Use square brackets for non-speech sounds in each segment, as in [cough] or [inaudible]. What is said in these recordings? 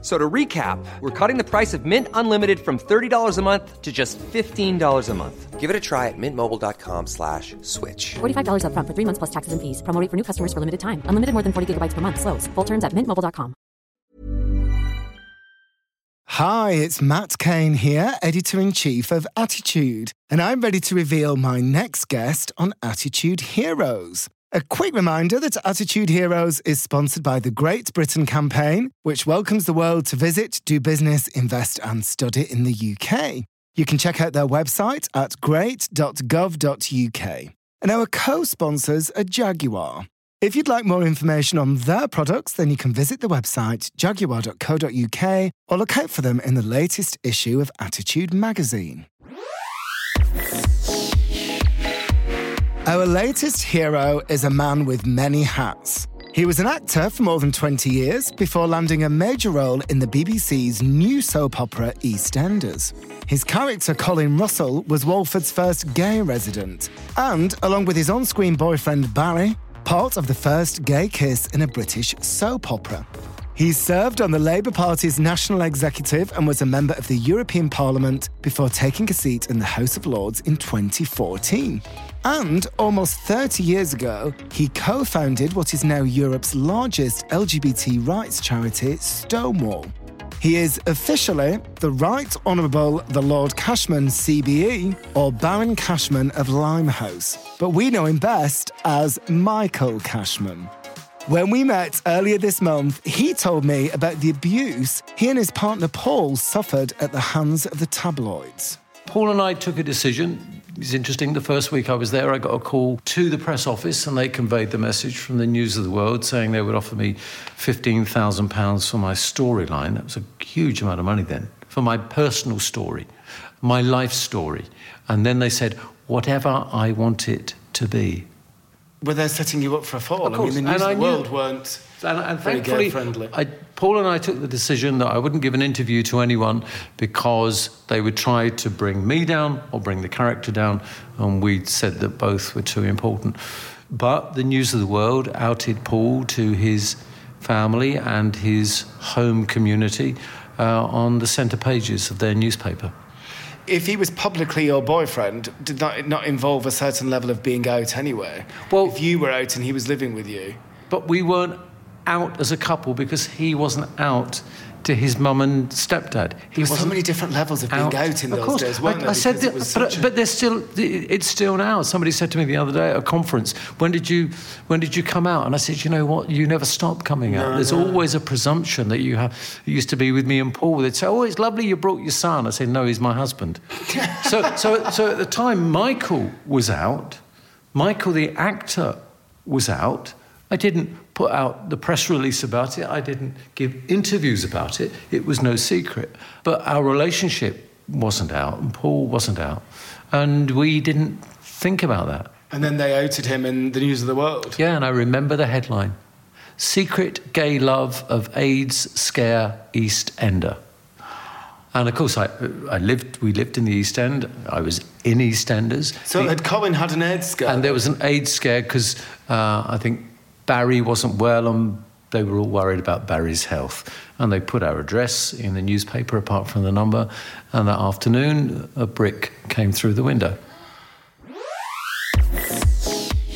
So to recap, we're cutting the price of Mint Unlimited from $30 a month to just $15 a month. Give it a try at mintmobile.com slash switch. $45 upfront for three months plus taxes and fees. Promo rate for new customers for limited time. Unlimited more than 40 gigabytes per month. Slows. Full terms at mintmobile.com. Hi, it's Matt Cain here, editor in chief of Attitude, and I'm ready to reveal my next guest on Attitude Heroes. A quick reminder that Attitude Heroes is sponsored by the Great Britain campaign, which welcomes the world to visit, do business, invest, and study in the UK. You can check out their website at great.gov.uk. And our co sponsors are Jaguar. If you'd like more information on their products, then you can visit the website jaguar.co.uk or look out for them in the latest issue of Attitude magazine. Our latest hero is a man with many hats. He was an actor for more than 20 years before landing a major role in the BBC's new soap opera EastEnders. His character, Colin Russell, was Walford's first gay resident, and, along with his on screen boyfriend Barry, part of the first gay kiss in a British soap opera. He served on the Labour Party's national executive and was a member of the European Parliament before taking a seat in the House of Lords in 2014. And almost 30 years ago, he co founded what is now Europe's largest LGBT rights charity, Stonewall. He is officially the Right Honourable the Lord Cashman CBE, or Baron Cashman of Limehouse, but we know him best as Michael Cashman. When we met earlier this month, he told me about the abuse he and his partner Paul suffered at the hands of the tabloids. Paul and I took a decision. It's interesting. The first week I was there, I got a call to the press office, and they conveyed the message from the News of the World saying they would offer me £15,000 for my storyline. That was a huge amount of money then, for my personal story, my life story. And then they said, whatever I want it to be. Were they setting you up for a fall? Of course. I mean, the News And of the World weren't And, and very thankfully, gay-friendly. I, Paul and I took the decision that I wouldn't give an interview to anyone because they would try to bring me down or bring the character down, and we said that both were too important. But the News of the World outed Paul to his family and his home community uh, on the centre pages of their newspaper. If he was publicly your boyfriend, did that not involve a certain level of being out anyway? Well- if you were out and he was living with you, But we weren't out as a couple because he wasn't out to his mum and stepdad. He there were so many different levels of being out, in Of those course. days, weren't I, there? I said, that, but, a- but there's still, it's still now. Somebody said to me the other day at a conference, "When did you, when did you come out?" And I said, "You know what? You never stop coming out. There's always a presumption that you have. It used to be with me and Paul. They'd say, "Oh, it's lovely you brought your son." I said, "No, he's my husband." [laughs] so, so, so at the time, Michael was out. Michael, the actor, was out. I didn't put out the press release about it. I didn't give interviews about it. It was no secret. But our relationship wasn't out, and Paul wasn't out. And we didn't think about that. and then they outed him in the News of the World. Yeah, and I remember the headline Secret Gay Love of AIDS Scare East Ender. And of course, I, I lived, we lived in the East End. I was in EastEnders. So The- had Colin had an AIDS scare? and there was an AIDS scare because uh, I think Barry wasn't well and they were all worried about Barry's health. And they put our address in the newspaper apart from the number. And that afternoon, a brick came through the window.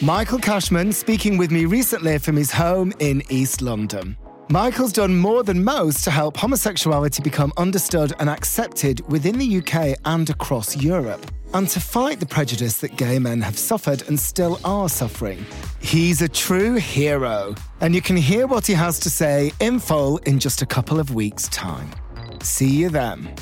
Michael Cashman speaking with me recently from his home in East London. Michael's done more than most to help homosexuality become understood and accepted within the UK and across Europe, and to fight the prejudice that gay men have suffered and still are suffering. He's a true hero, and you can hear what he has to say in full in just a couple of weeks' time. See you then.